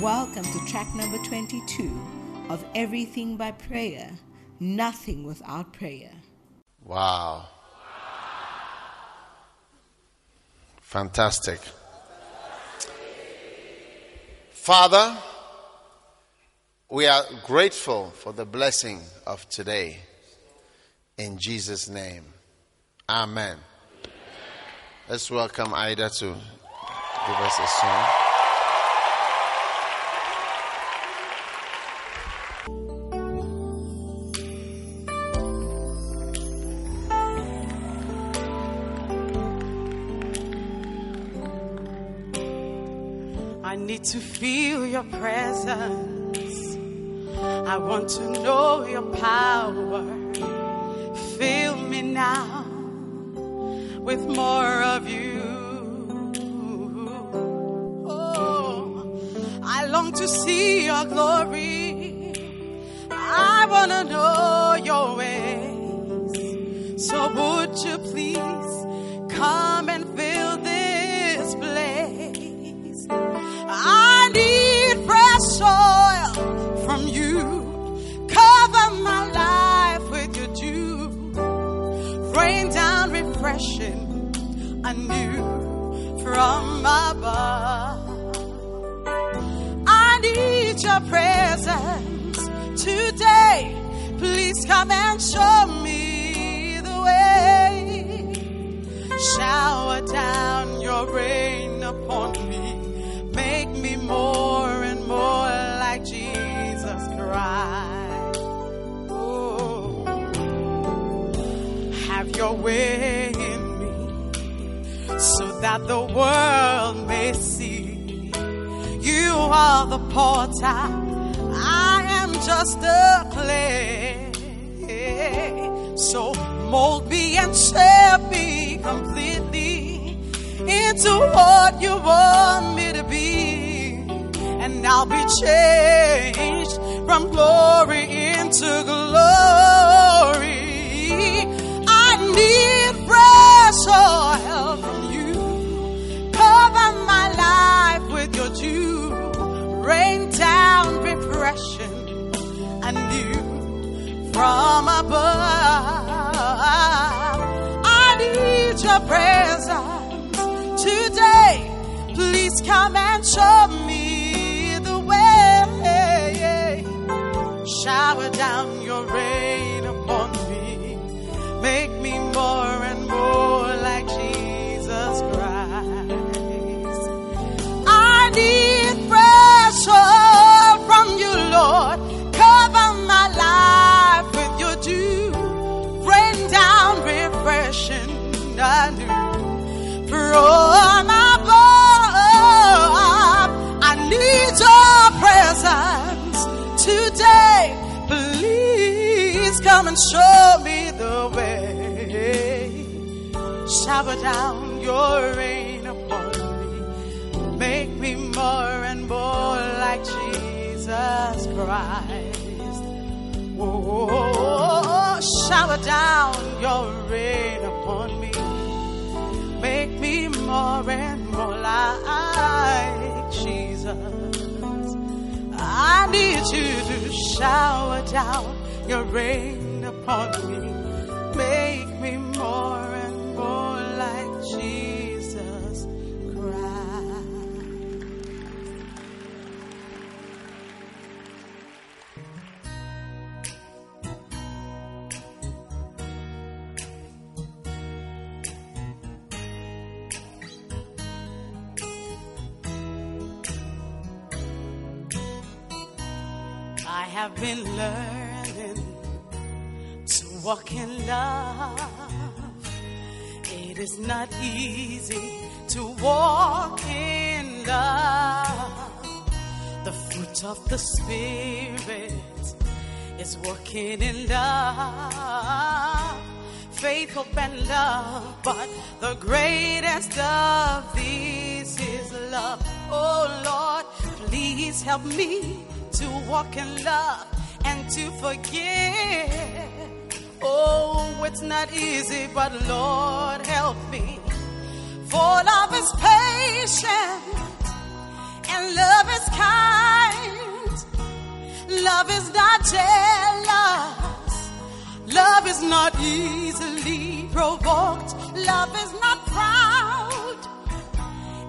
Welcome to track number 22 of Everything by Prayer, Nothing Without Prayer. Wow. Fantastic. Father, we are grateful for the blessing of today. In Jesus' name. Amen. Let's welcome Ida to give us a song. Need to feel your presence. I want to know your power. Fill me now with more of you. Oh, I long to see your glory. I want to know your ways. So refreshing anew from above. I need your presence today. Please come and show me the way. Shower down your rain upon me. Make me more and more like Jesus Christ. Oh, have your way so that the world may see you are the potter. I am just a clay. So mold me and shape me completely into what you want me to be. And I'll be changed from glory into glory. I need from above. I need your presence today. Please come and show me the way. Shower down from above. I need your presence today. Please come and show me the way. Shower down your rain upon me. Make me more and more like Jesus Christ. Oh, shower down your rain upon me. Make more and more like Jesus. I need you to shower down your rain upon me. Make me more have been learning to walk in love. It is not easy to walk in love. The fruit of the Spirit is working in love. Faith, hope, and love. But the greatest of these is love. Oh Lord, please help me to walk in love and to forgive. Oh, it's not easy, but Lord, help me. For love is patient and love is kind. Love is not jealous. Love is not easily provoked. Love is not proud.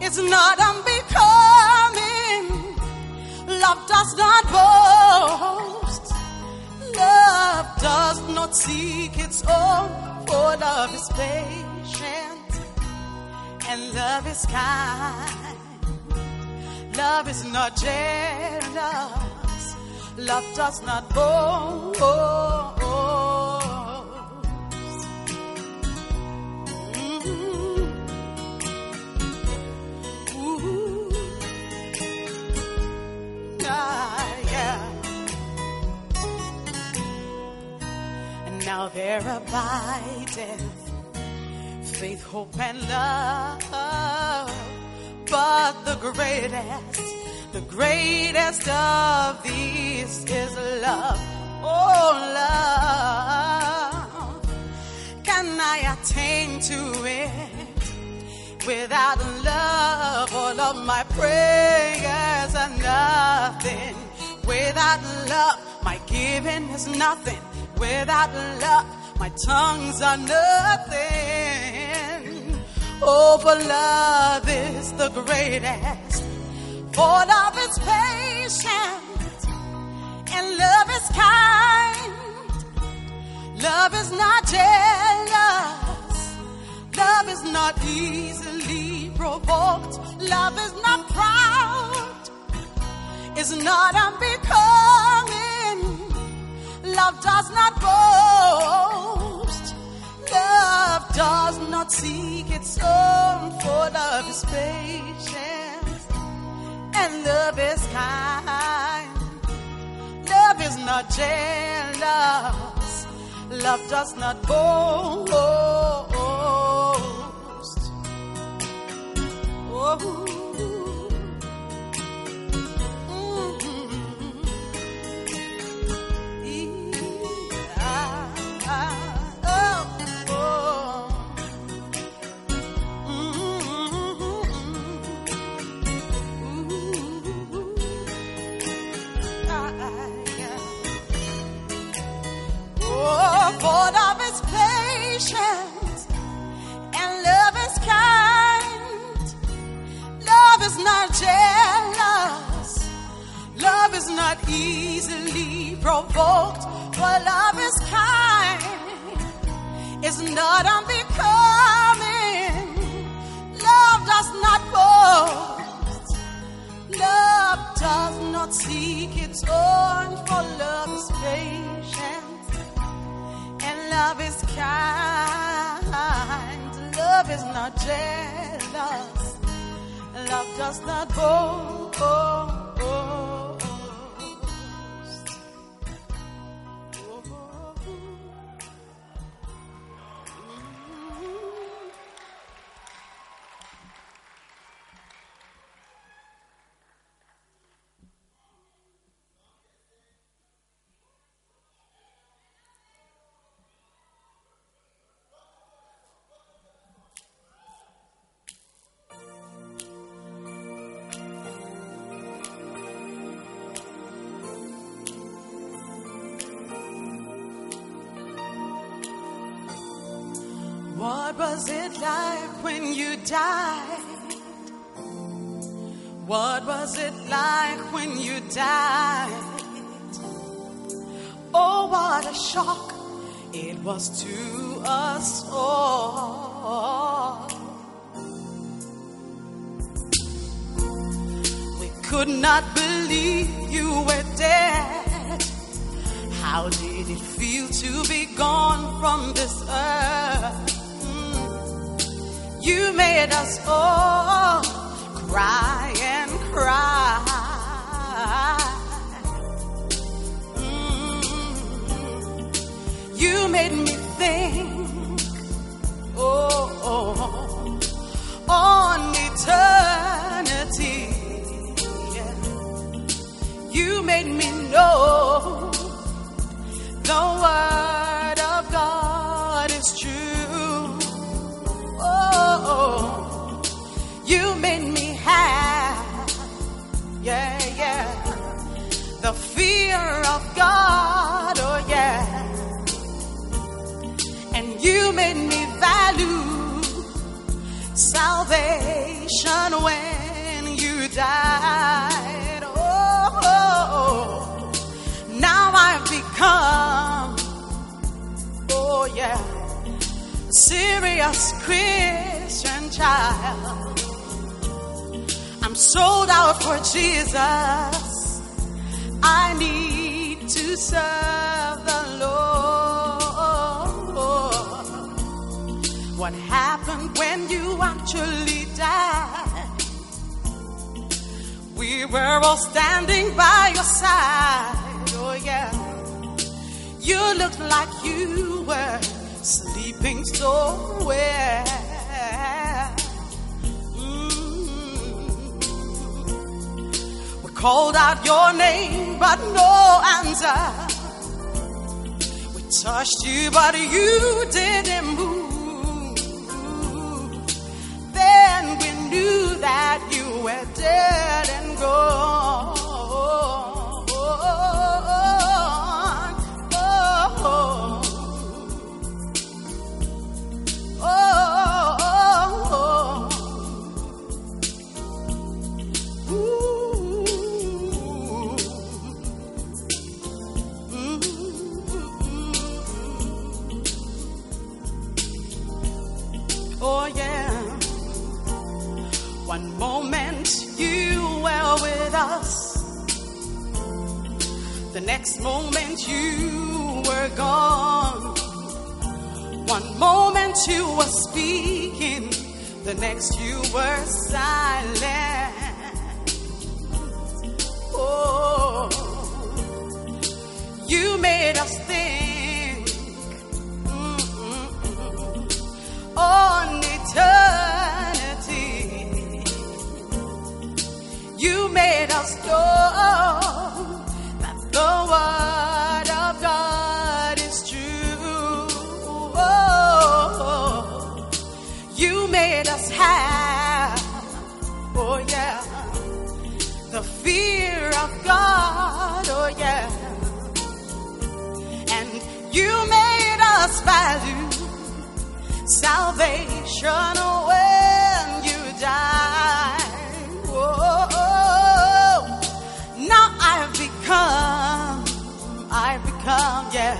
It's not unbecoming. Love does not boast. Love does not seek its own. For love is patient and love is kind. Love is not jealous. Love does not boast. There abideth faith, hope, and love. But the greatest, the greatest of these is love. Oh, love. Can I attain to it? Without love, all of my prayers are nothing. Without love, my giving is nothing. Without love, my tongues are nothing. Oh, for love is the greatest. For love is patient, and love is kind. Love is not jealous. Love is not easily provoked. Love is not proud. Is not unbecoming. Love does not boast. Not seek its own. For love is patient and love is kind. Love is not jealous. Love does not boast. Oh. Kind. Love is not jealous. Love does not boast. What was it like when you died? What was it like when you died? Oh, what a shock it was to us all. We could not believe you were dead. How did it feel to be gone from this earth? You made us all cry and cry. Mm. You made me think, oh, oh on eternity. You made me know the word salvation when you died. Oh, now I've become, oh yeah, a serious Christian child. I'm sold out for Jesus. I need to serve the Lord. What happened you actually died? We were all standing by your side. Oh, yeah. You looked like you were sleeping so well. Mm. We called out your name, but no answer. We touched you, but you didn't move. Knew that you were dead and gone. Next you were silent. Value salvation when you died. Whoa, now I've become, I've become, yeah,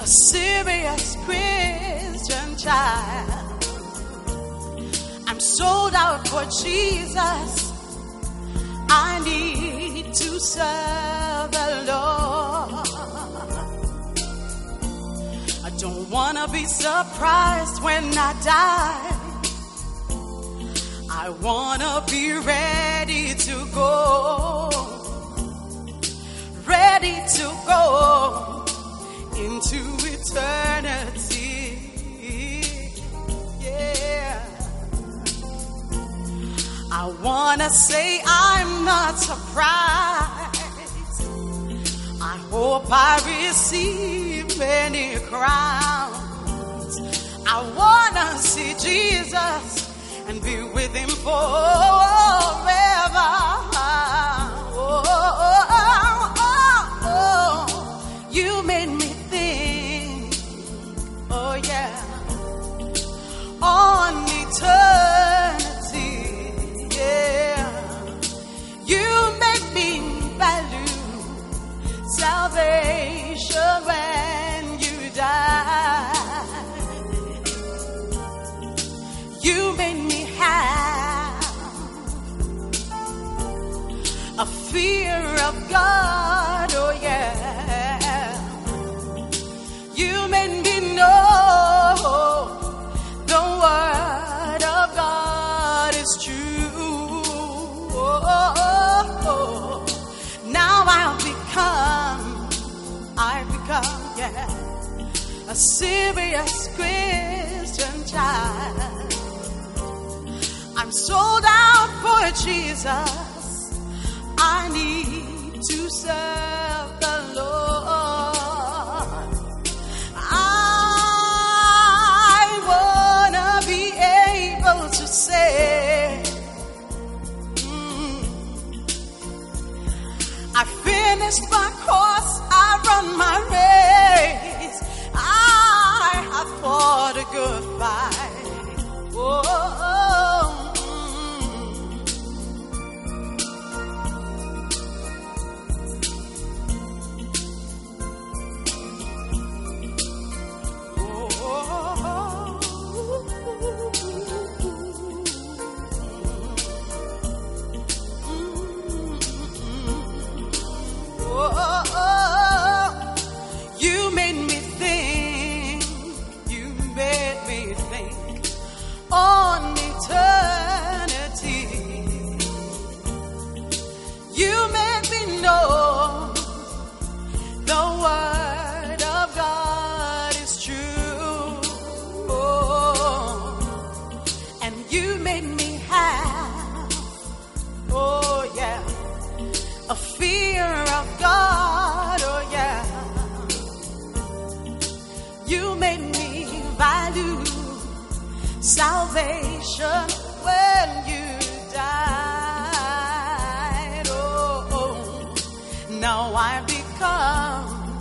a serious Christian child. I'm sold out for Jesus. I need to serve the Lord. Don't wanna be surprised when I die. I wanna be ready to go, ready to go into eternity. Yeah. I wanna say I'm not surprised. I hope I receive many crowns. I wanna see Jesus and be with him forever. Fear of God, oh yeah. You made me know the word of God is true. Oh, now I've become, I've become, yeah, a serious Christian child. I'm sold out for Jesus. Need to serve a fear of God. Oh yeah. You made me value salvation when you died. Oh, oh. now I become,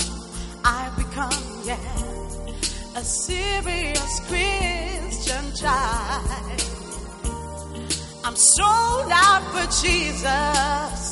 I become, yeah, a serious Christian child. I'm sold out for Jesus.